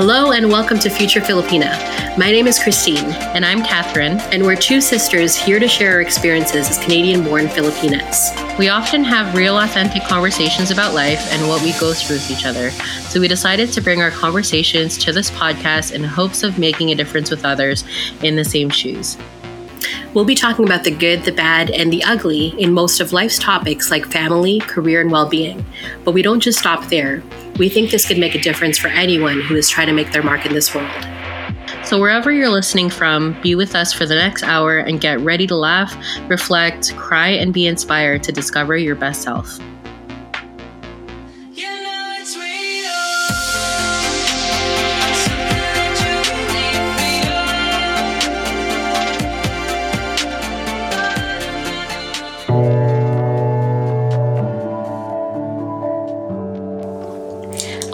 Hello and welcome to Future Filipina. My name is Christine. And I'm Catherine. And we're two sisters here to share our experiences as Canadian born Filipinas. We often have real, authentic conversations about life and what we go through with each other. So we decided to bring our conversations to this podcast in hopes of making a difference with others in the same shoes. We'll be talking about the good, the bad, and the ugly in most of life's topics like family, career, and well being. But we don't just stop there. We think this could make a difference for anyone who is trying to make their mark in this world. So, wherever you're listening from, be with us for the next hour and get ready to laugh, reflect, cry, and be inspired to discover your best self.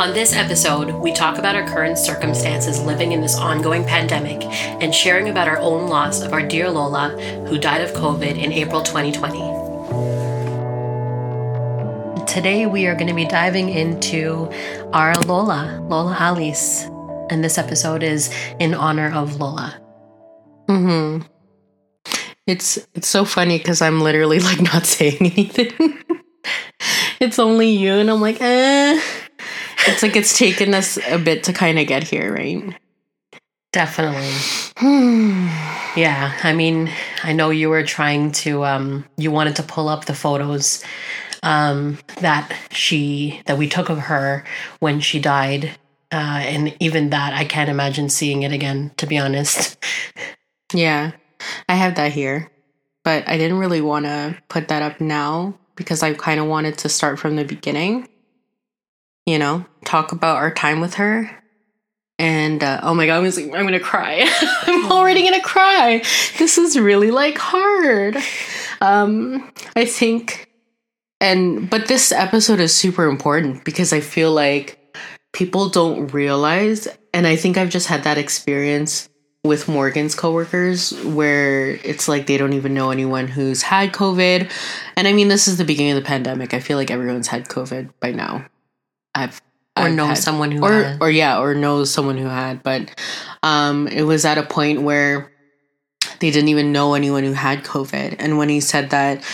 On this episode, we talk about our current circumstances living in this ongoing pandemic and sharing about our own loss of our dear Lola, who died of COVID in April 2020. Today, we are going to be diving into our Lola, Lola Alice. And this episode is in honor of Lola. Hmm. It's it's so funny because I'm literally like not saying anything. it's only you, and I'm like, eh it's like it's taken us a bit to kind of get here, right? Definitely. yeah, I mean, I know you were trying to um you wanted to pull up the photos um that she that we took of her when she died. Uh and even that I can't imagine seeing it again, to be honest. Yeah. I have that here. But I didn't really want to put that up now because I kind of wanted to start from the beginning you know, talk about our time with her. And uh, oh my god, I'm gonna cry. I'm already gonna cry. This is really like hard. Um, I think, and but this episode is super important because I feel like people don't realize, and I think I've just had that experience with Morgan's coworkers where it's like they don't even know anyone who's had COVID. And I mean, this is the beginning of the pandemic. I feel like everyone's had COVID by now. I've or I've know had, someone who or had. or yeah, or knows someone who had, but um, it was at a point where they didn't even know anyone who had COVID. And when he said that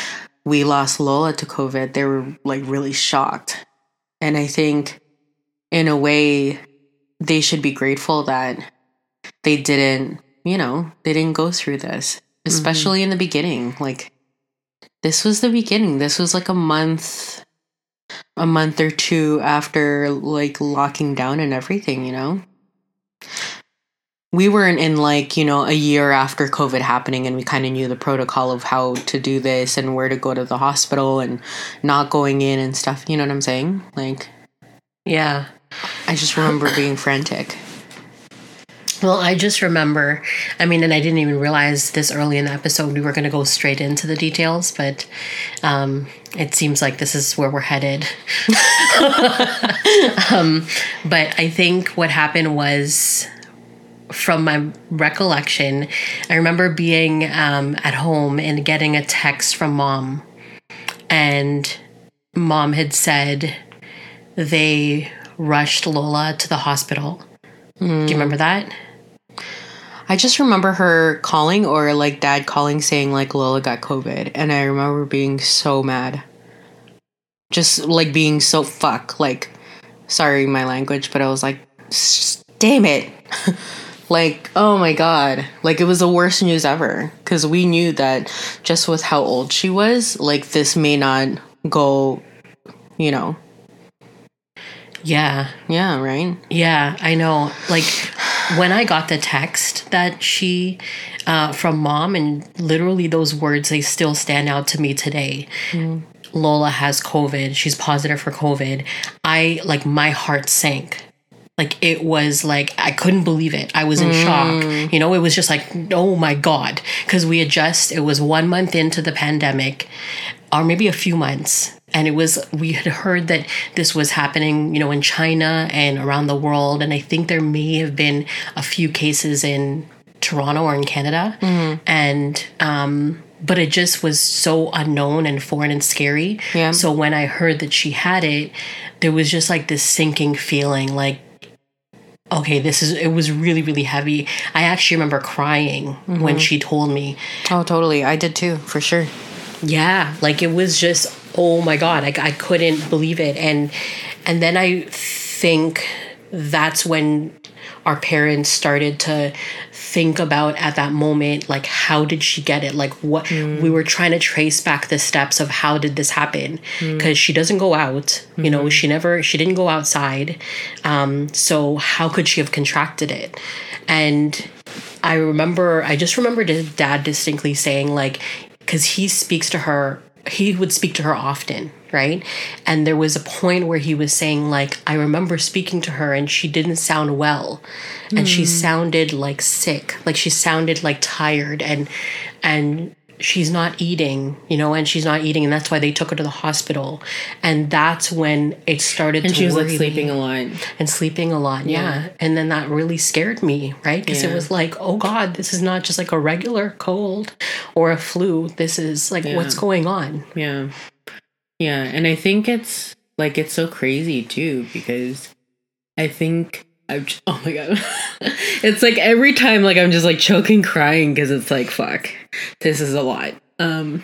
we lost Lola to COVID, they were like really shocked. And I think, in a way, they should be grateful that they didn't, you know, they didn't go through this, mm-hmm. especially mm-hmm. in the beginning. Like, this was the beginning. This was like a month a month or two after like locking down and everything, you know? We weren't in like, you know, a year after COVID happening and we kind of knew the protocol of how to do this and where to go to the hospital and not going in and stuff. You know what I'm saying? Like, yeah. I just remember being frantic. Well, I just remember, I mean, and I didn't even realize this early in the episode we were going to go straight into the details, but um, it seems like this is where we're headed. um, but I think what happened was from my recollection, I remember being um, at home and getting a text from mom, and mom had said they rushed Lola to the hospital. Mm. Do you remember that? I just remember her calling or like dad calling saying like Lola got COVID. And I remember being so mad. Just like being so fuck. Like, sorry, my language, but I was like, damn it. like, oh my God. Like, it was the worst news ever. Because we knew that just with how old she was, like, this may not go, you know. Yeah. Yeah, right? Yeah, I know. Like, when I got the text that she uh, from mom, and literally those words they still stand out to me today. Mm. Lola has COVID. She's positive for COVID. I like my heart sank. Like it was like I couldn't believe it. I was in mm. shock. You know, it was just like, oh my God. Because we had just, it was one month into the pandemic, or maybe a few months and it was we had heard that this was happening you know in china and around the world and i think there may have been a few cases in toronto or in canada mm-hmm. and um but it just was so unknown and foreign and scary yeah. so when i heard that she had it there was just like this sinking feeling like okay, this is, it was really, really heavy. I actually remember crying when she told me. Oh, totally. I did too, for sure. Yeah. Like it was just, oh my God, like I couldn't believe it. And, and then I think that's when our parents started to think about at that moment like how did she get it? Like what we mm. were trying to trace back the steps of how did this happen? Mm. Because she doesn't go out you know mm-hmm. she never she didn't go outside um so how could she have contracted it? And i remember i just remember dad distinctly saying like because he speaks to her he would speak to her often right? And there was a point where he was saying like i remember speaking to her and she didn't sound well. And she hmm. sounded like sick. Like she sounded like tired and and she's not eating you know and she's not eating and that's why they took her to the hospital. And that's when it started And to she was like worry me. sleeping a lot. and sleeping a lot yeah, and then that really scared me right? Because it was like oh god this is not just like a regular cold or a flu. This is like what's going on? Yeah. Yeah. And I think it's like, it's so crazy too, because I think I'm, oh my God. it's like every time, like, I'm just like choking crying because it's like, fuck, this is a lot. Um,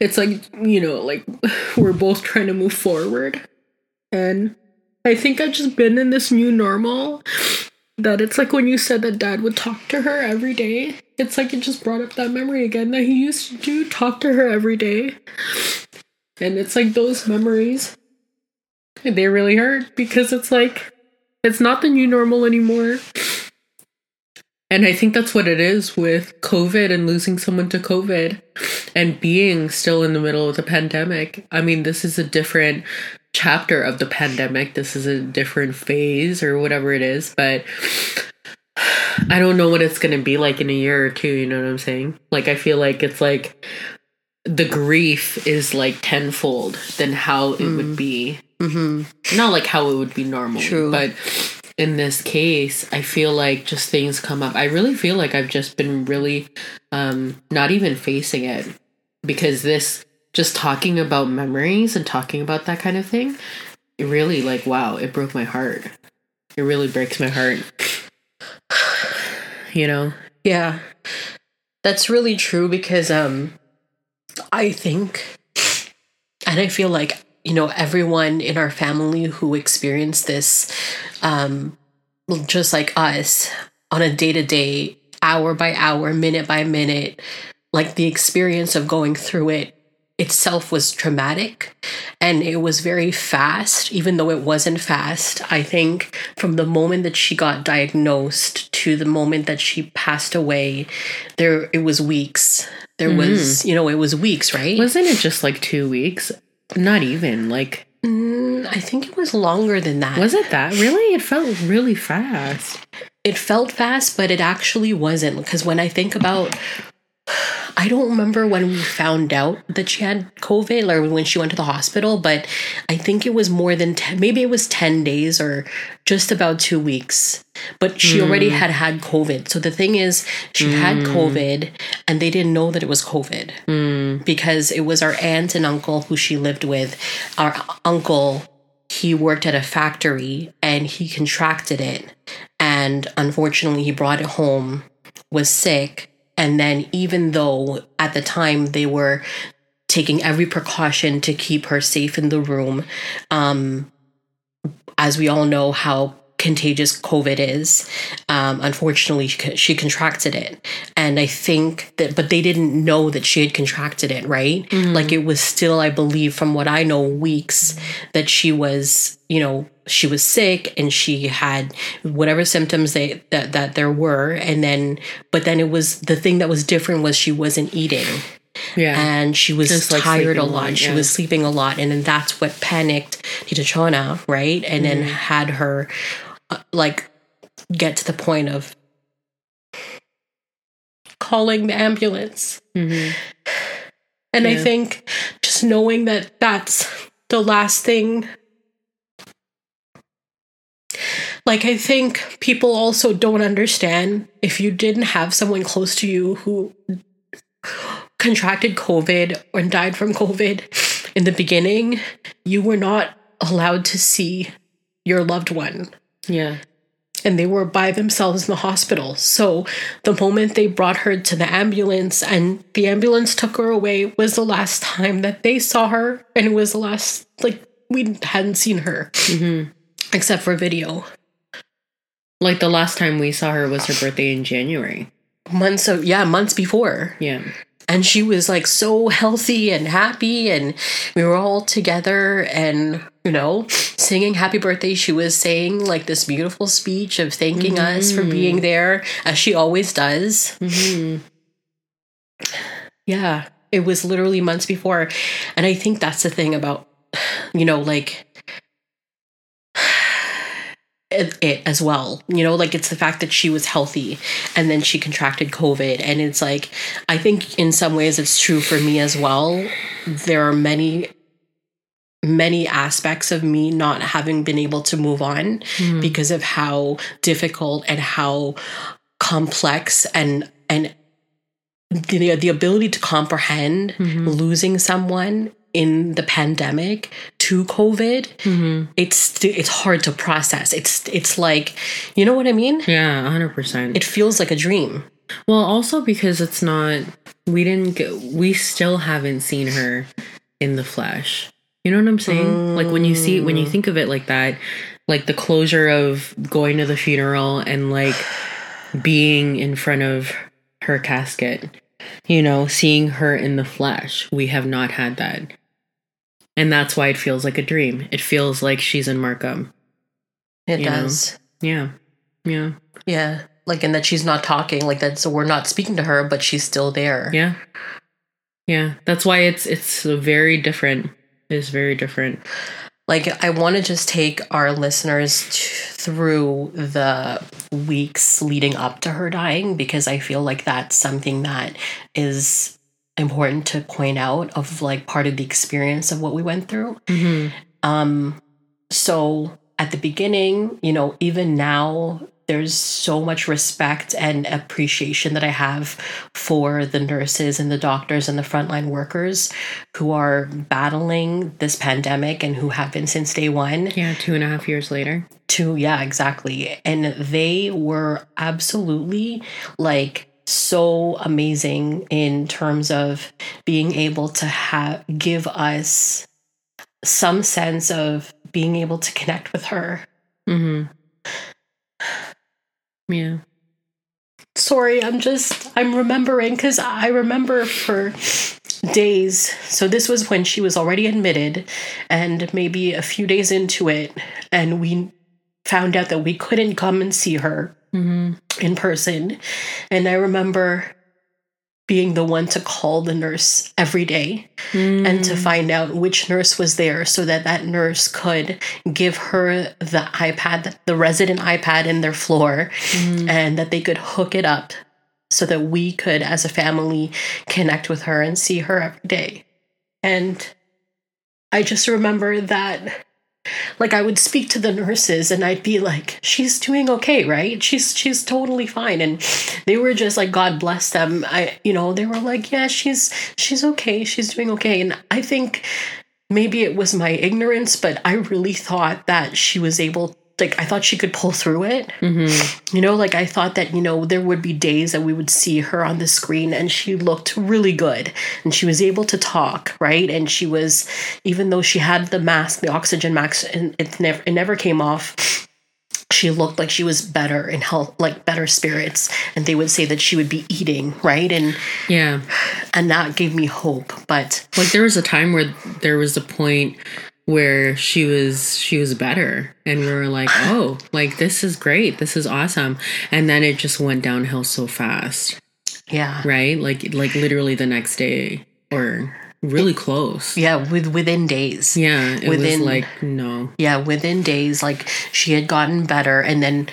it's like, you know, like we're both trying to move forward. And I think I've just been in this new normal that it's like when you said that dad would talk to her every day. It's like it just brought up that memory again that he used to do talk to her every day. And it's like those memories, they really hurt because it's like it's not the new normal anymore. And I think that's what it is with COVID and losing someone to COVID and being still in the middle of the pandemic. I mean, this is a different chapter of the pandemic. This is a different phase or whatever it is, but I don't know what it's going to be like in a year or two, you know what I'm saying? Like I feel like it's like the grief is like tenfold than how it would mm. be. Mm-hmm. Not like how it would be normal, True. but in this case, I feel like just things come up. I really feel like I've just been really um not even facing it because this just talking about memories and talking about that kind of thing, it really like wow, it broke my heart. It really breaks my heart. You know? Yeah. That's really true because um I think and I feel like, you know, everyone in our family who experienced this um just like us on a day-to-day, hour by hour, minute by minute, like the experience of going through it itself was traumatic and it was very fast even though it wasn't fast. I think from the moment that she got diagnosed to the moment that she passed away there it was weeks. There was you know it was weeks right? Wasn't it just like two weeks? Not even. Like Mm, i think it was longer than that was it that? Really? It felt really fast. it felt fast, but it actually wasn't. Because when I think about, I don't remember when we found out that she had COVID or when she went to the hospital, but I think it was more than 10, maybe it was 10 days or just about two weeks. But she already hmm. had had COVID. So the thing is, she had hmm. COVID and they didn't know that it was COVID hmm. because it was our aunt and uncle who she lived with. Our uncle he worked at a factory and he contracted it and unfortunately he brought it home was sick and then even though at the time they were taking every precaution to keep her safe in the room um as we all know how contagious covid is um unfortunately she, she contracted it and i think that but they didn't know that she had contracted it right like it was still i believe from what i know weeks that she was you know she was sick and she had whatever symptoms they that that there were and then but then it was the thing that was different was she wasn't eating Yeah. and she was Just, tired a a lot. She yeah. was sleeping a lot, and then that's what panicked Tita Chona, right? And then Mm-hmm. had her like get to the point of calling the ambulance. Mhm. And I think just knowing that that's the last thing. Like, I think people also don't understand if you didn't have someone close to you who contracted COVID or died from COVID in the beginning, you were not allowed to see your loved one Yeah. and they were by themselves in the hospital. So the moment they brought her to the ambulance and the ambulance took her away was the last time that they saw her, and it was the last like we hadn't seen her mm-hmm. except for video. Like the last time we saw her was her birthday in January. Months of yeah, months before. Yeah. and she was like so healthy and happy and we were all together and you know singing happy birthday she was saying like this beautiful speech of thanking us for being mm-hmm. there as she always does. Mm-hmm. Yeah it was literally months before and i think that's the thing about you know like it, it as well you know like it's the fact that she was healthy and then she contracted covid and it's like i think in some ways it's true for me as well. There are many many aspects of me not having been able to move on hmm. because of how difficult and how complex and and the, the ability to comprehend hmm. losing someone in the pandemic to covid hmm. it's it's hard to process. It's it's like you know what i mean? Yeah, 100%. it feels like a dream. Well, also because it's not, we didn't get, we still haven't seen her in the flesh. You know what I'm saying? Like when you see, when you mm. think of it like that, like the closure of going to the funeral and like being in front of her casket, you know, seeing her in the flesh. We have not had that. And that's why it feels like a dream. It feels like she's in Markham. it You know? does Yeah. Yeah. yeah like and that she's not talking like that so we're not speaking to her but she's still there Yeah. Yeah. That's why it's it's very different. It's very different. like i want to just take our listeners t- through the weeks leading up to her dying because i feel like that's something that is important to point out of like part of the experience of what we went through um so at the beginning you know even now there's so much respect and appreciation that I have for the nurses and the doctors and the frontline workers who are battling this pandemic and who have been since day one Yeah, two and a half years later. Two, yeah exactly and they were absolutely like so amazing in terms of being able to have give us some sense of being able to connect with her Mm-hmm. Yeah. sorry i'm just i'm remembering because i remember for days. So this was when she was already admitted and maybe a few days into it and we found out that we couldn't come and see her mm-hmm. in person. And i remember being the one to call the nurse every day and to mm. find out which nurse was there so that that nurse could give her the iPad, the resident iPad in their floor, mm. and that they could hook it up so that we could, as a family, connect with her and see her every day. And I just remember that like I would speak to the nurses and I'd be like, she's doing okay, right? She's she's totally fine. And they were just like, God bless them. I you know, they were like, Yeah, she's she's okay, she's doing okay. And I think maybe it was my ignorance, but I really thought that she was able like I thought she could pull through it. You know, like I thought that, you know, there would be days that we would see her on the screen and she looked really good and she was able to talk, right? And she was even though she had the mask, the oxygen mask and it never it never came off. She looked like she was better in health, like better spirits, and they would say that she would be eating, right? And Yeah. and that gave me hope. But Like there was a time where there was a point where she was she was better and we were like, "Oh, like this is great. This is awesome." And then it just went downhill so fast, yeah, right? Like like literally the next day or really close. yeah, with within days, Yeah, it Within- was like no. yeah, within days, like she had gotten better, and then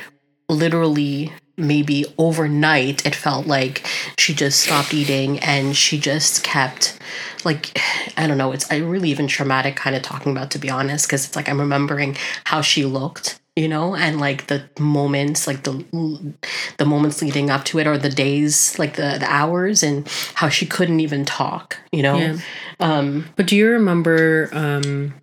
literally maybe overnight, it felt like she just stopped eating and she just kept like I don't know. It's I really even traumatic kind of talking about to be honest, because it's like I'm remembering how she looked. You know, and like the moments, like the the moments leading up to it, or the days, like the, the hours, and how she couldn't even talk. You know, Yeah. um, But do you remember um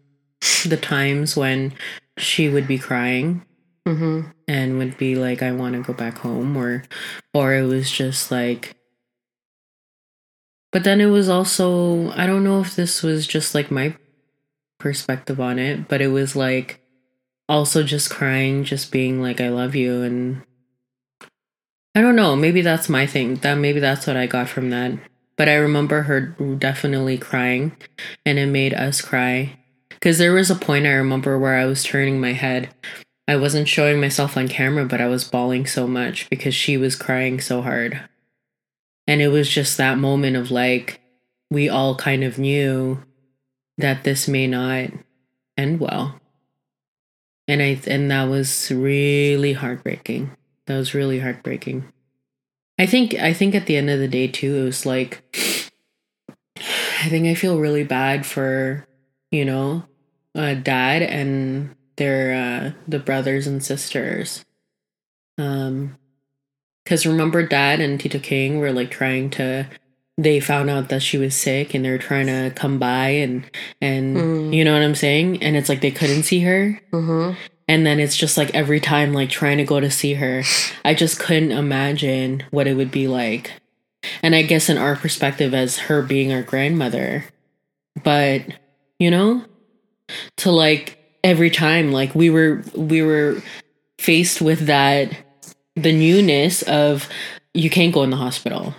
the times when she would be crying Mm-hmm. and would be like I want to go back home or or it was just like but then it was also I don't know if this was just like my perspective on it but it was like also just crying just being like I love you and I don't know maybe that's my thing that maybe that's what I got from that but I remember her definitely crying and it made us cry because there was a point I remember where I was turning my head I wasn't showing myself on camera, but I was bawling so much because she was crying so hard. And it was just that moment of like, we all kind of knew that this may not end well. And I and that was really heartbreaking. That was really heartbreaking. I think I think at the end of the day too, it was like I think I feel really bad for, you know, uh, dad and their uh the brothers and sisters um because remember dad and tito king were like trying to they found out that she was sick and they were trying to come by and and Mm. you know what i'm saying and it's like they couldn't see her Mm-hmm. and then it's just like every time like trying to go to see her i just couldn't imagine what it would be like and i guess in our perspective as her being our grandmother but you know to like every time like we were we were faced with that the newness of you can't go in the hospital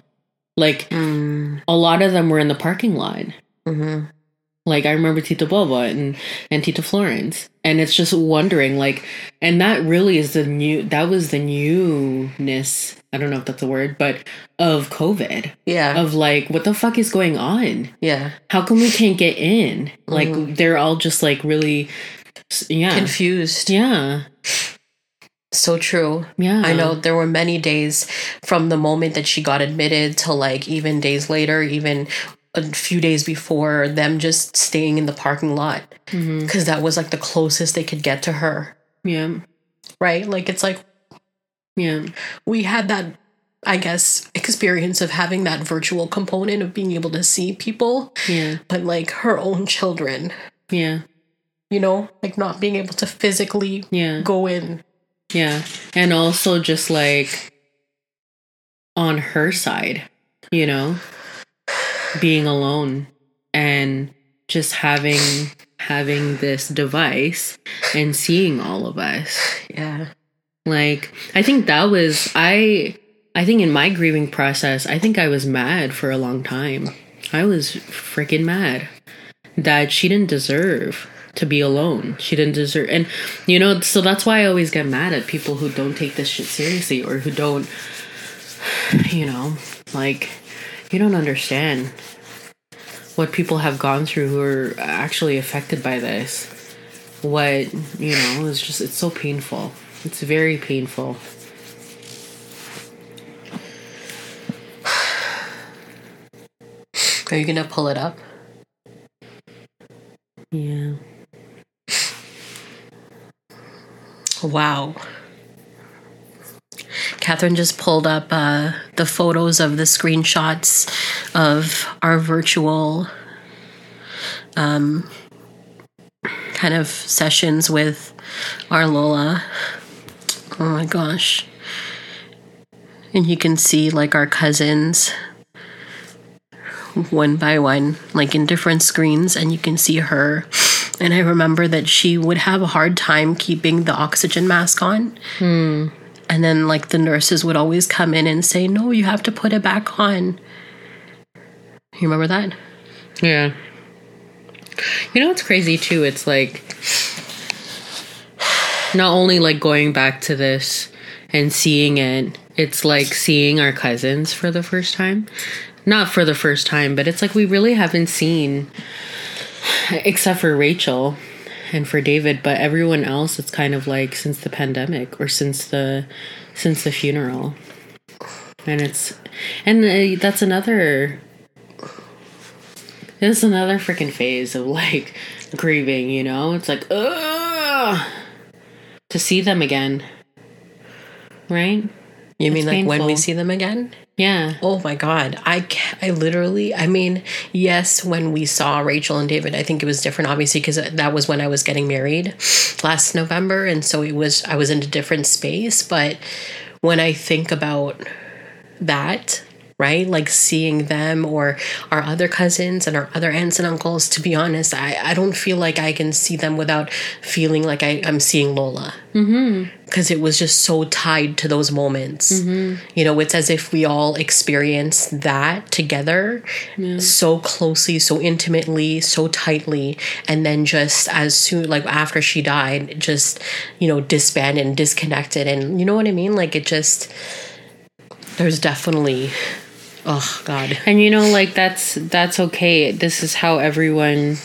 like Mm. a lot of them were in the parking lot Mm-hmm. like I remember Tita Boba and and Tita Florence, and it's just wondering like, and that really is the new. That was the newness. I don't know if that's a word, but of COVID, Yeah. of like, what the fuck is going on? yeah. How come we can't get in? Like they're all just like really, yeah, Confused. yeah, So true. yeah. I know there were many days from the moment that she got admitted to like even days later, even a few days before them just staying in the parking lot mm-hmm. because that was like the closest they could get to her. Yeah, Right? Like it's like yeah, we had that I guess experience of having that virtual component of being able to see people, yeah, but like her own children, yeah, you know, like not being able to physically yeah. go in. Yeah. And also just like on her side, you know, being alone and just having having this device and seeing all of us. Yeah. Like I think that was I I think in my grieving process, I think I was mad for a long time. I was freaking mad that she didn't deserve to be alone. She didn't deserve and you know, so that's why I always get mad at people who don't take this shit seriously or who don't you know, like you don't understand what people have gone through who are actually affected by this. What, you know, it's just it's so painful. It's very painful. Are you gonna pull it up? Yeah. Wow. Catherine just pulled up uh, the photos of the screenshots of our virtual um, kind of sessions with our Lola. Oh my gosh. And you can see like our cousins one by one, like in different screens, and you can see her. And I remember that she would have a hard time keeping the oxygen mask on. Hmm. And then, like, the nurses would always come in and say, No, you have to put it back on. You remember that? Yeah. You know what's crazy too? It's like not only like going back to this and seeing it, it's like seeing our cousins for the first time. Not for the first time, but it's like we really haven't seen except for Rachel and for David, but everyone else it's kind of like since the pandemic or since the since the funeral. And it's and uh, that's another this is another freaking phase of like grieving, you know? It's like, ugh, to see them again. Right? You mean It's like when we see them again? Yeah. Oh my God. I, I literally, I mean, yes, when we saw Rachel and David, I think it was different, obviously, because that was when I was getting married last November. And so it was, I was in a different space. But when I think about that, right? Like seeing them or our other cousins and our other aunts and uncles, to be honest, I, I don't feel like I can see them without feeling like I, I'm seeing Lola. Mm-hmm. Because it was just so tied to those moments. Mm-hmm. You know, it's as if we all experienced that together so closely, so intimately, so tightly. And then just as soon, like after she died, just, you know, disbanded and disconnected. And you know what I mean? Like it just, there's definitely oh god And you know, like that's that's okay. This is how everyone,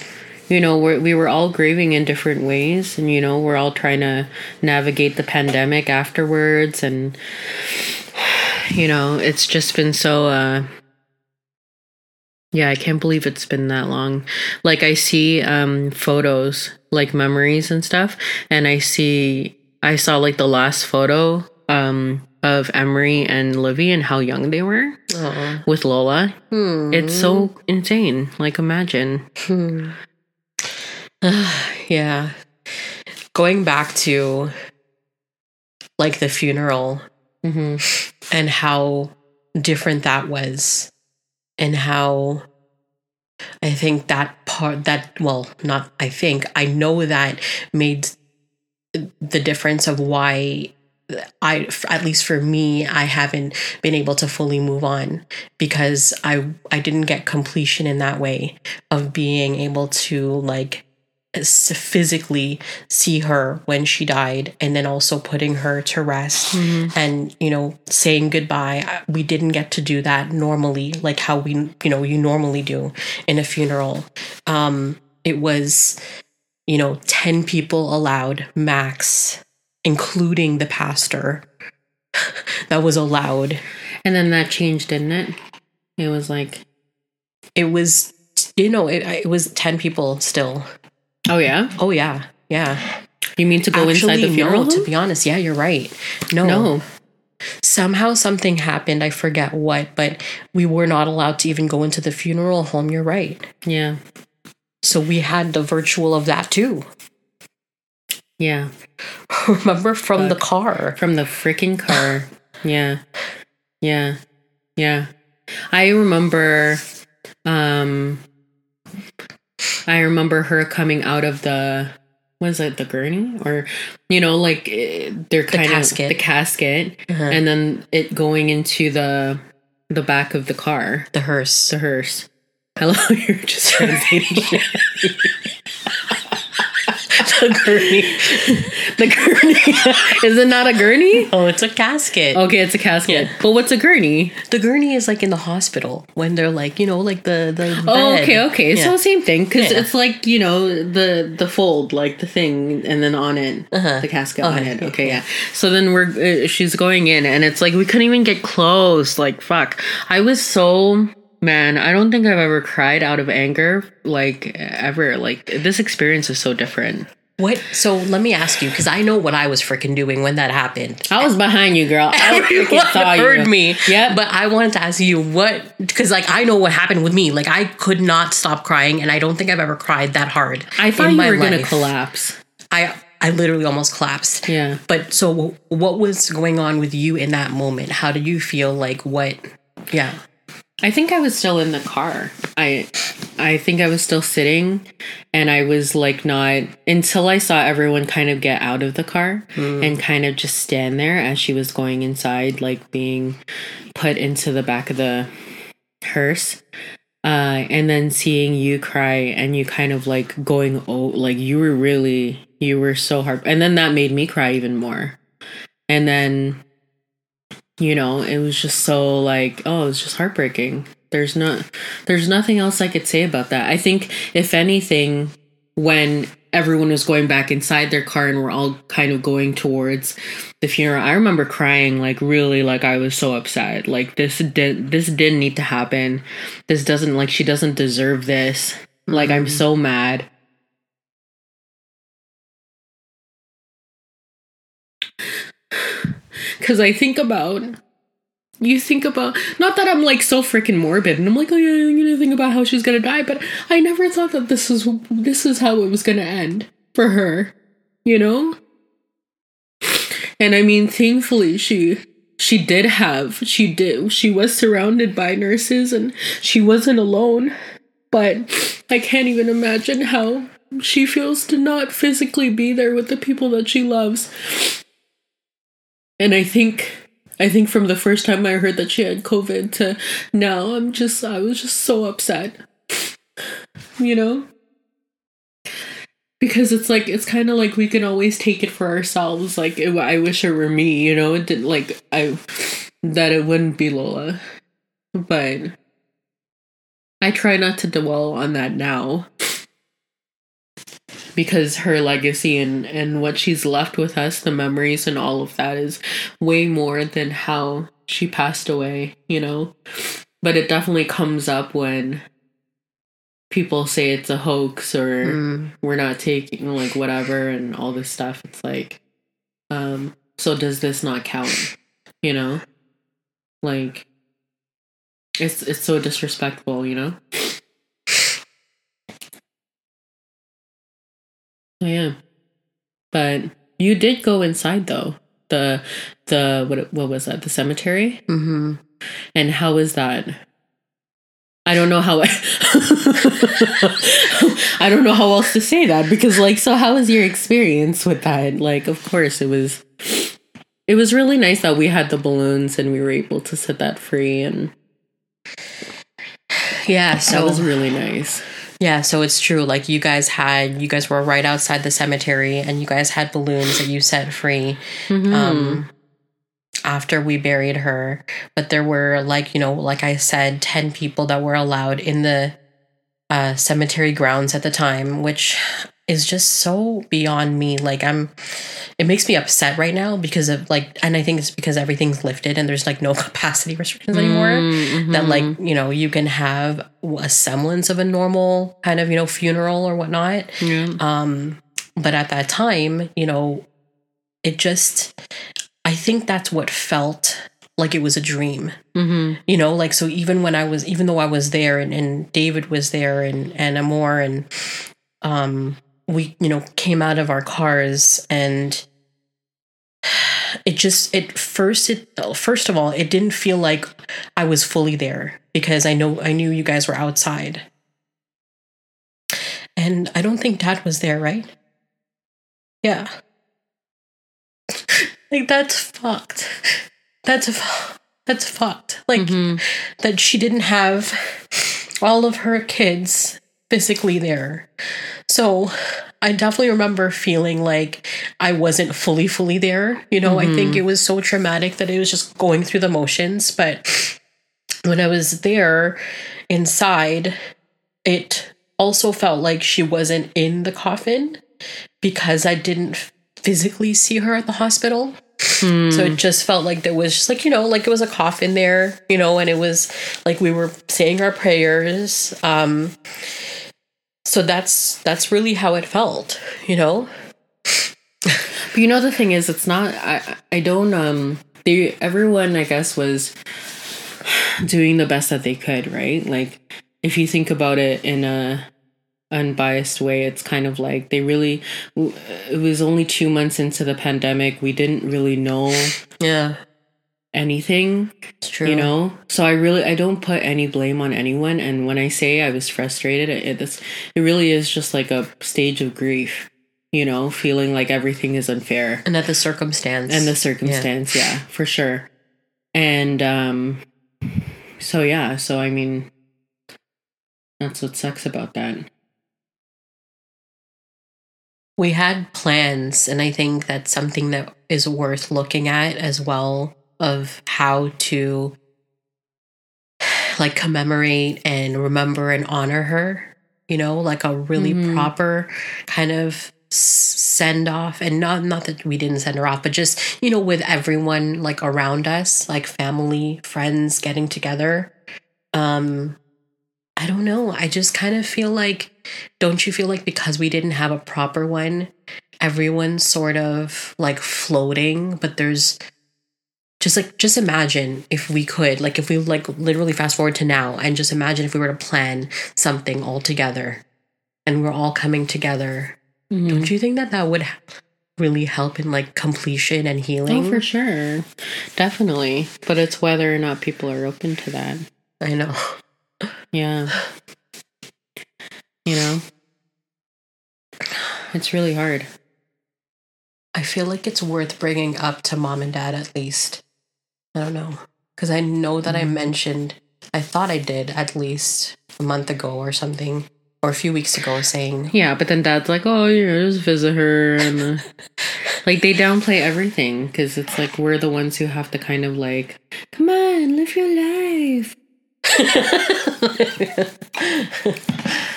you know, we're, we were all grieving in different ways, and you know, we're all trying to navigate the pandemic afterwards, and you know, it's just been so. uh yeah, I can't believe it's been that long. Like I see um photos, like memories and stuff, and I see I saw like the last photo um of Emery and Livy and how young they were Aw. with Lola. Hmm. It's so insane. Like imagine. Hmm. yeah going back to like the funeral mm-hmm. and how different that was and how i think that part that well not i think i know that made the difference of why I, at least for me, I haven't been able to fully move on because I I didn't get completion in that way of being able to like physically see her when she died and then also putting her to rest and you know saying goodbye. We didn't get to do that normally like how we you know you normally do in a funeral. Um it was you know 10 people allowed max including the pastor that was allowed And then that changed, didn't it? It was like, it was you know it, it was 10 people still oh yeah, oh yeah yeah you mean to go inside the funeral? no, to be honest yeah you're right no no. somehow something happened i forget what but we were not allowed to even go into the funeral home you're right Yeah. so we had the virtual of that too Yeah. remember from the car From the freaking car. yeah. Yeah. Yeah. I remember um I remember her coming out of the was it the gurney or you know like eh, they're kind casket. of the casket Uh-huh. and then it going into the the back of the car the hearse the hearse hello you're just translating the gurney the gurney is it not a gurney oh it's a casket okay it's a casket Yeah. but what's a gurney the gurney is like in the hospital when they're like you know like the the Oh, okay, okay. Yeah. So same thing because Yeah. it's like you know the the fold, like the thing, and then on it, Uh-huh. the casket on Okay, it. yeah, Okay, yeah. yeah. So then we're uh, she's going in, and it's like we couldn't even get close. Like fuck, I was so man. I don't think I've ever cried out of anger like ever. Like this experience is so different. What so let me ask you because i know what i was freaking doing when that happened I was behind you, girl. I freaking Everyone saw you. heard me. Yep. But I wanted to ask you what, because like I know what happened with me. Like I could not stop crying, and I don't think I've ever cried that hard. I thought you were gonna collapse. I I literally almost collapsed. Yeah. But so, what was going on with you in that moment? How did you feel? Like what? Yeah. I think I was still in the car. I I think I was still sitting and I was like not until I saw everyone kind of get out of the car and kind of just stand there as she was going inside like being put into the back of the hearse. Uh and then seeing you cry and you kind of like going oh like you were really you were so hard and then that made me cry even more. And then you know it was just so like oh it was just heartbreaking. There's not there's nothing else i could say about that. I think if anything when everyone was going back inside their car and we're all kind of going towards the funeral i remember crying like really like i was so upset. Like this did this didn't need to happen. This doesn't like she doesn't deserve this. Like i'm mm-hmm. so mad because I think about, you think about not that I'm like so freaking morbid and I'm like, oh yeah, I'm gonna think about how she's gonna die, but I never thought that this is this is how it was gonna end for her, you know? And I mean, thankfully she she did have she did she was surrounded by nurses and she wasn't alone. But I can't even imagine how she feels to not physically be there with the people that she loves. And I think I think from the first time I heard that she had COVID to now, I'm just, I was just so upset. You know? Because it's like, it's kind of like we can always take it for ourselves. Like, it, I wish it were me, you know? It didn't, like, I, that it wouldn't be Lola. But I try not to dwell on that now because her legacy and and what she's left with us the memories and all of that is way more than how she passed away you know? But it definitely comes up when people say it's a hoax or mm. we're not taking like whatever and all this stuff. It's like um so does this not count you know? Like it's it's so disrespectful you know I am. But you did go inside though. The the what what was that? The cemetery? Mm-hmm. And how was that? I don't know how I, I don't know how else to say that because like so how was your experience with that? Like of course it was it was really nice that we had the balloons and we were able to set that free and yeah, so that was really nice. Yeah, so it's true. Like you guys had, you guys were right outside the cemetery, and you guys had balloons that you set free. Mm-hmm. Um, after we buried her, but there were like you know, like I said, ten people that were allowed in the uh, cemetery grounds at the time, which is just so beyond me. Like I'm it makes me upset right now because of like and I think it's because everything's lifted and there's like no capacity restrictions anymore. Mm-hmm. That like, you know, you can have a semblance of a normal kind of, you know, funeral or whatnot. Yeah. Um, but at that time, you know, it just I think that's what felt like it was a dream. Mm-hmm. You know, like so even when I was even though I was there and, and David was there and and Amor and um we you know came out of our cars and it just it first it first of all it didn't feel like i was fully there because i know i knew you guys were outside and i don't think dad was there right yeah like that's fucked that's that's fucked like mm-hmm. that she didn't have all of her kids physically there so I definitely remember feeling like I wasn't fully, fully there. You know, mm-hmm. I think it was so traumatic that it was just going through the motions. But when I was there inside, it also felt like she wasn't in the coffin because I didn't physically see her at the hospital. Hmm. So it just felt like there was just like, you know, like it was a coffin there, you know, and it was like we were saying our prayers. Um, so that's that's really how it felt you know but you know the thing is it's not i i don't um they everyone i guess was doing the best that they could right like if you think about it in a unbiased way it's kind of like they really it was only 2 months into the pandemic we didn't really know yeah anything. It's true. You know? So I really I don't put any blame on anyone and when I say I was frustrated it, it it really is just like a stage of grief. You know, feeling like everything is unfair. And that the circumstance. And the circumstance, yeah, yeah for sure. And um so yeah, so I mean that's what sucks about that. We had plans, and I think that's something that is worth looking at as well of how to like commemorate and remember and honor her you know like a really mm-hmm. proper kind of send off and not not that we didn't send her off but just you know with everyone like around us like family friends getting together um i don't know i just kind of feel like don't you feel like because we didn't have a proper one everyone's sort of like floating but there's just like just imagine if we could like if we like literally fast forward to now and just imagine if we were to plan something all together and we're all coming together Mm-hmm. don't you think that that would really help in like completion and healing Oh, for sure. Definitely. But it's whether or not people are open to that. i know Yeah. You know? It's really hard. i feel like it's worth bringing up to mom and dad at least i don't know because i know that i mm-hmm. mentioned i thought i did at least a month ago or something or a few weeks ago saying Yeah, but then dad's like, oh, you know, just visit her. And like they downplay everything because it's like we're the ones who have to kind of like, come on, live your life.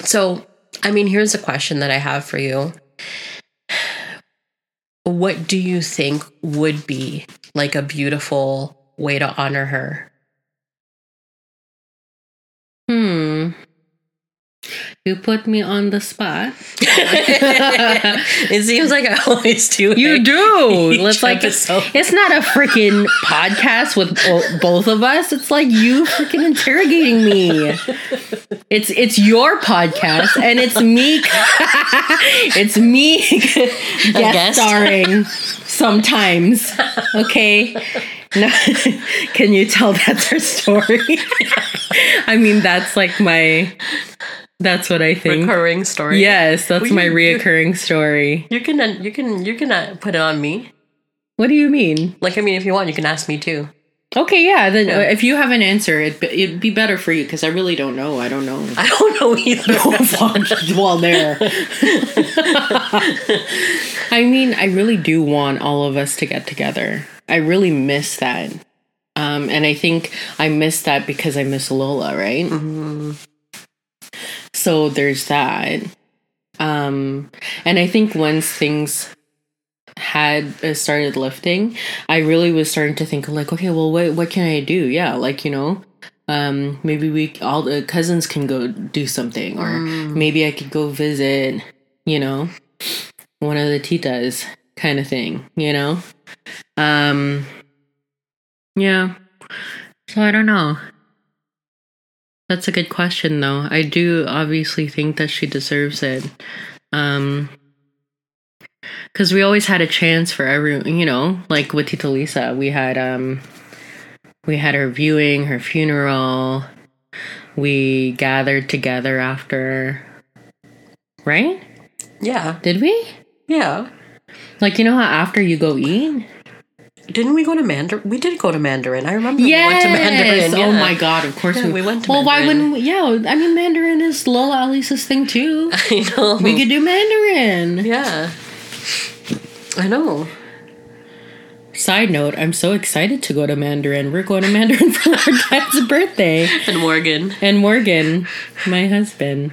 So, I mean, here's a question that I have for you. What do you think would be like a beautiful way to honor her? Hmm. You put me on the spot. it seems like I always do. You do. It's like episode. it's not a freaking podcast with both of us. It's like you freaking interrogating me. It's it's your podcast and it's me. it's me guest starring sometimes. Okay. No, can you tell that's our story? I mean, that's like my. That's what I think. recurring story. Yes, that's Well, my you- you- reoccurring story. You can you can you can uh, put it on me. What do you mean? Like I mean, if you want, you can ask me too. Okay, yeah. Then Yeah. if you have an answer, it it'd be better for you because I really don't know. I don't know. I don't know either. well, there. I mean, I really do want all of us to get together. I really miss that. Um, and I think I miss that because I miss Lola, right? So there's that. Um, and I think once things had uh, started lifting, I really was starting to think like, okay, well, what what can I do? Yeah, like you know, um, maybe we all the cousins can go do something, or maybe I could go visit, you know, one of the titas, kind of thing, you know. Um, yeah. So I don't know. That's a good question, though. I do obviously think that she deserves it. Um, because we always had a chance for every, you know, like with Tita Lisa, we had um, we had her viewing, her funeral. We gathered together after, right? yeah, Did we? yeah. Like you know how after you go eat? Didn't we go to Mandarin? We did go to Mandarin. I remember Yes. we went to Mandarin. Oh my god! Of course Yeah, we, we went to Mandarin. Well, why wouldn't? We, yeah, I mean Mandarin is Lola Alice's thing too. I know. We could do Mandarin. yeah. I know. Side note: I'm so excited to go to Mandarin. We're going to Mandarin for our dad's birthday. And Morgan. And Morgan, my husband,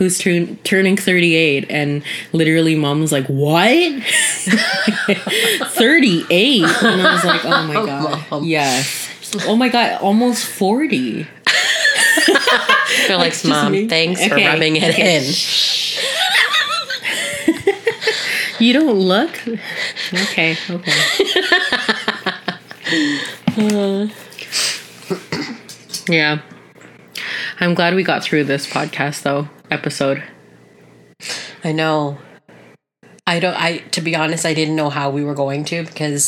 who's turn- turning 38, and literally mom was like, What? 38? And I was like, Oh my oh, God. Mom. Yes. Oh my God, almost 40. They're like, Mom, me. thanks for rubbing it okay. in. You don't look? Okay, okay. yeah. I'm glad we got through this podcast, though, episode. I know. I don't I to be honest, I didn't know how we were going to because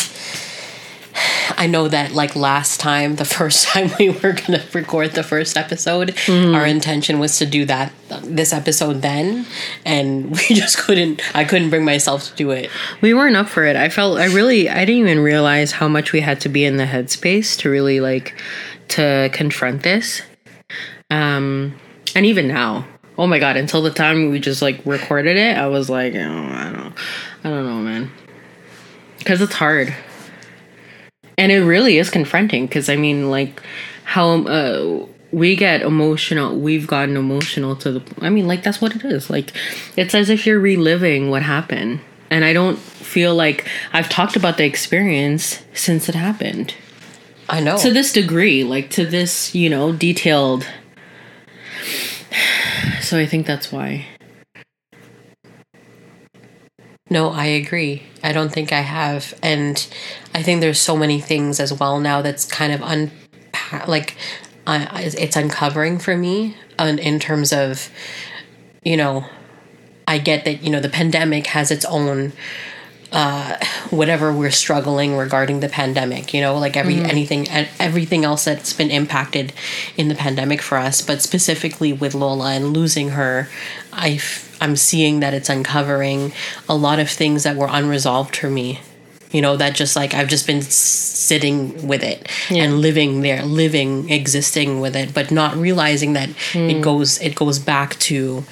I know that like last time, the first time we were gonna record the first episode, our intention was to do that this episode then, and we just couldn't. I couldn't bring myself to do it. We weren't up for it. I felt I really I didn't even realize how much we had to be in the headspace to really like to confront this. Um and even now. Oh my god, until the time we just like recorded it, I was like, oh, I don't I don't know, man. Cuz it's hard. And it really is confronting cuz I mean like how uh we get emotional we've gotten emotional to the i mean like that's what it is like it's as if you're reliving what happened and i don't feel like i've talked about the experience since it happened I know. to this degree like to this you know detailed so i think that's why No, I agree. I don't think I have, and I think there's so many things as well now that's kind of un, like, uh, it's uncovering for me, in terms of, you know, I get that you know the pandemic has its own uh, whatever we're struggling regarding the pandemic you know like every anything everything else that's been impacted in the pandemic for us but specifically with lola and losing her i f- i'm seeing that it's uncovering a lot of things that were unresolved for me you know that just like i've just been sitting with it and living there living existing with it but not realizing that it goes it goes back to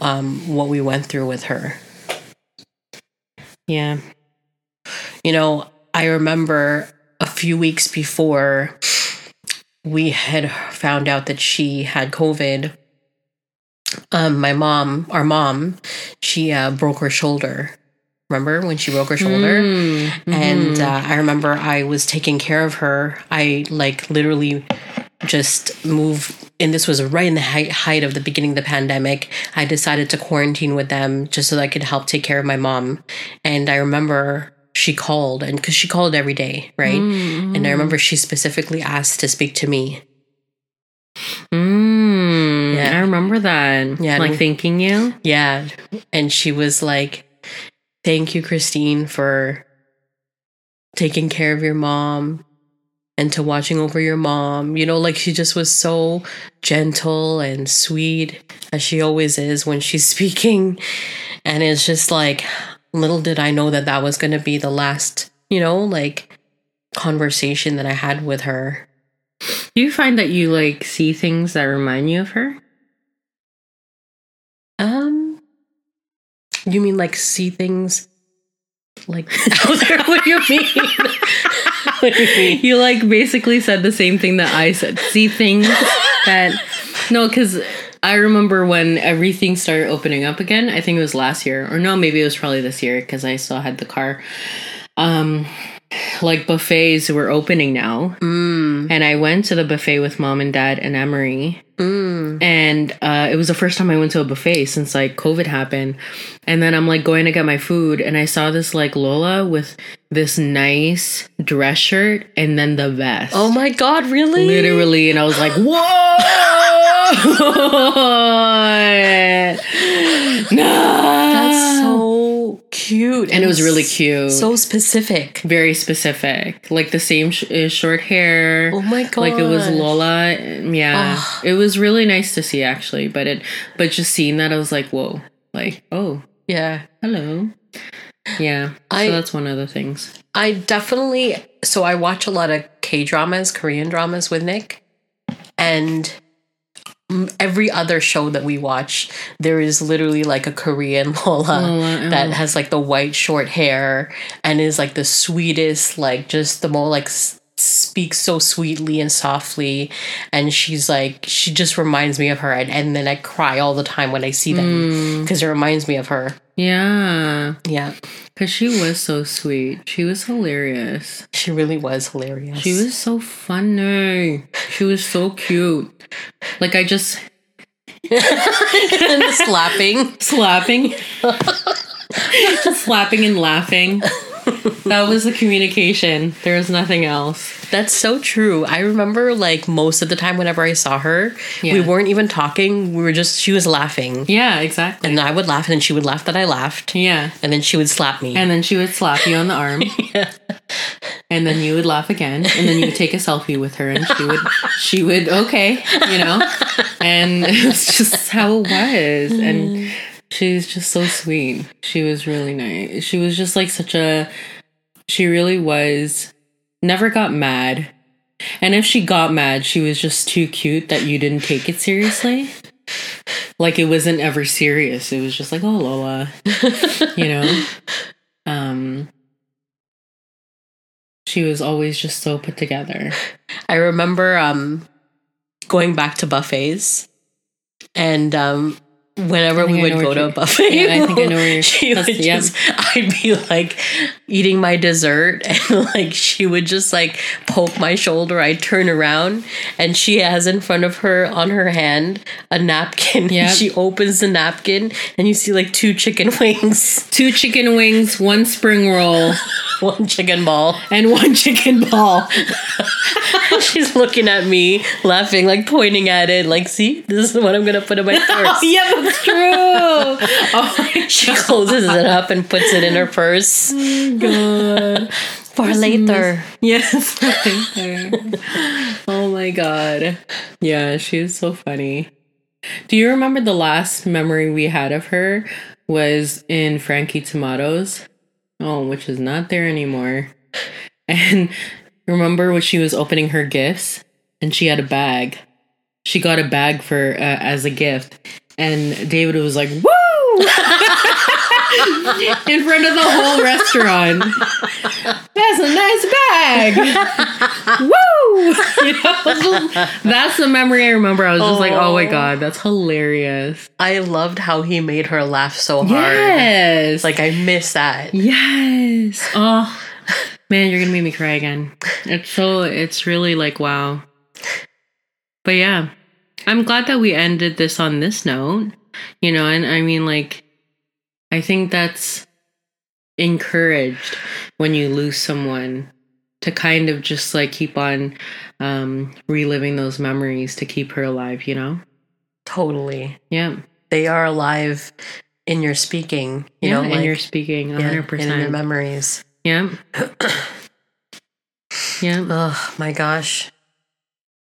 um, what we went through with her Yeah. you know, I remember a few weeks before we had found out that she had COVID. Um, my mom, our mom, she uh, broke her shoulder. Remember when she broke her shoulder? And uh, I remember I was taking care of her. I like literally just move and this was right in the height, height of the beginning of the pandemic. I decided to quarantine with them just so that i could help take care of my mom. And i remember she called and because she called every day right? And i remember she specifically asked to speak to me. Mm, Yeah. I remember that. Yeah, Like thanking you. yeah. And she was like thank you christine for taking care of your mom and to watching over your mom. You know like she just was so gentle and sweet as she always is when she's speaking. And it's just like little did i know that that was going to be the last you know like conversation that i had with her. Do you find that you like see things that remind you of her? um you mean like see things like what do you mean what do you mean You like basically said the same thing that I said. See things that no, because I remember when everything started opening up again. I think it was last year, or no, maybe it was probably this year because I still had the car. Um, like buffets were opening now, mm, and I went to the buffet with mom and dad and Emery. mm. And uh, it was the first time I went to a buffet since like COVID happened. And then I'm like going to get my food, and I saw this like Lola with this nice dress shirt and then the vest. oh my god really Literally, and I was like, "Whoa!" nah, that's so cute and it was really cute, so specific very specific, like the same sh- uh, short hair. oh my god like it was Lola. Yeah, it was really nice to see actually. But it, but just seeing that, I was like, whoa, like oh, yeah hello. Yeah, I- so that's one of the things. I definitely so I watch a lot of K dramas, Korean dramas with Nick, and every other show that we watch, there is literally like a Korean Lola oh, Lola, that oh. has like the white short hair and is like the sweetest, like just the more like s- speaks so sweetly and softly. And she's like she just reminds me of her. And, and then i cry all the time when i see them hmm. because it reminds me of her Yeah, yeah because she was so sweet. She was hilarious. she really was hilarious She was so funny. She was so cute. Like I just and the slapping slapping, just slapping and laughing. That was the communication. There was nothing else. That's so true. I remember like most of the time whenever I saw her, we weren't even talking. We were just she was laughing. Yeah, exactly. And I would laugh and then she would laugh that I laughed. Yeah. And then she would slap me. And then she would slap you on the arm. yeah. And then you would laugh again. And then you would take a selfie with her and she would she would okay, you know? And it was just how it was. And mm. She's just so sweet. She was really nice. She was just like such a she really was never got mad. And if she got mad, she was just too cute that you didn't take it seriously. Like it wasn't ever serious. It was just like, oh Lola. you know? Um she was always just so put together. I remember um going back to buffets and um whenever we would go to a buffet, Yeah, I think I know where you're- she would yeah. just, I'd be like eating my dessert, and like she would just like poke my shoulder. I'd turn around, and she has in front of her on her hand a napkin. Yep. She opens the napkin, and you see like two chicken wings, Two chicken wings, one spring roll, one chicken ball. and one chicken ball. She's looking at me, laughing, like pointing at it, like, see, this is what I'm gonna put in my purse. yeah, that's true. oh my She closes it up and puts it in her purse oh god. for later. Yes. there. oh my god. Yeah, she was so funny. Do you remember the last memory we had of her was in Frankie Tomatto's? Oh, which is not there anymore. And remember when she was opening her gifts and she had a bag. She got a bag for uh, as a gift. And David was like, "Woo!" in front of the whole restaurant. That's a nice bag. Woo! You know, that's the memory I remember. I was just like, oh my Oh. god, that's hilarious. I loved how he made her laugh so hard. Yes. Like I miss that. yes. Oh man, you're gonna make me cry again. It's so it's really like wow. But yeah. I'm glad that we ended this on this note. You know, and I mean like I think that's encouraged when you lose someone to kind of just like keep on um reliving those memories to keep her alive, you know? Totally. Yeah. They are alive in your speaking, you yeah, know, and like you're speaking yeah, 100%. and in your memories. yeah. yeah. Oh my gosh.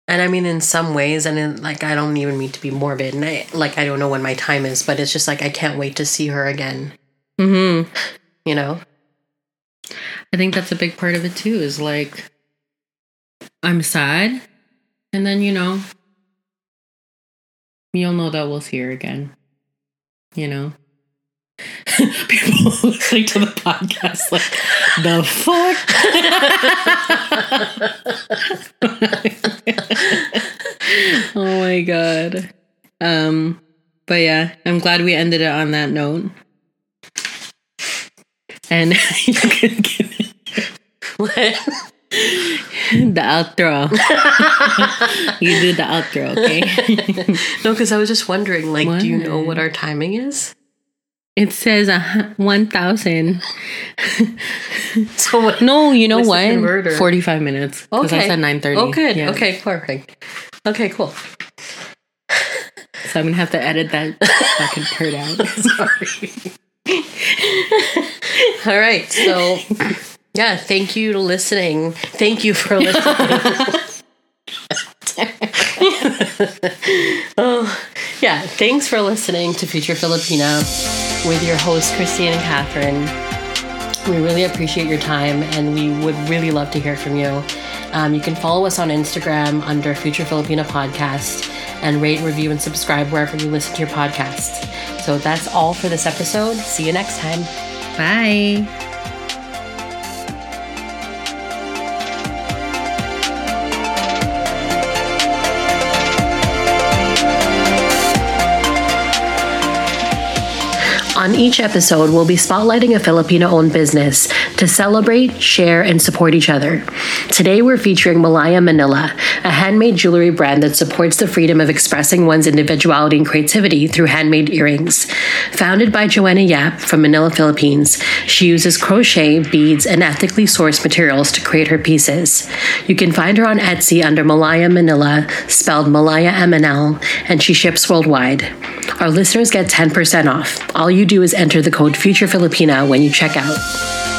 And I mean, in some ways, and in, like, I don't even mean to be morbid, and I like, I don't know when my time is, but it's just like I can't wait to see her again. Mhm. You know? I think that's a big part of it too is like I'm sad and then you know you'll know that we'll see her again. You know? People listening to the podcast like the fuck. oh my god. Um but yeah, I'm glad we ended it on that note. And you can give it What? the outro. you do the outro, okay? no, because I was just wondering, like, do you know What? what our timing is? It says a 1,000. So what? No, you know What's the what? converter? 45 minutes. Because I Okay. said 9.30. Oh, good. Yeah. Okay, perfect. Okay, cool. So I'm going to have to edit that fucking part out. Sorry. All right. So, yeah, thank you to listening. Thank you for listening. oh, yeah. Thanks for listening to Future Filipina with your hosts, Christine and Catherine. We really appreciate your time and we would really love to hear from you. Um, you can follow us on Instagram under Future Filipina Podcast and rate, review, and subscribe wherever you listen to your podcasts. So that's all for this episode. See you next time. Bye. Each episode, we'll be spotlighting a Filipino owned business to celebrate, share, and support each other. Today, we're featuring Malaya Manila, a handmade jewelry brand that supports the freedom of expressing one's individuality and creativity through handmade earrings. Founded by Joanna Yap from Manila, Philippines, she uses crochet, beads, and ethically sourced materials to create her pieces. You can find her on Etsy under Malaya Manila, spelled Malaya MNL, and she ships worldwide. Our listeners get 10% off. All you do is enter the code Future Filipina when you check out.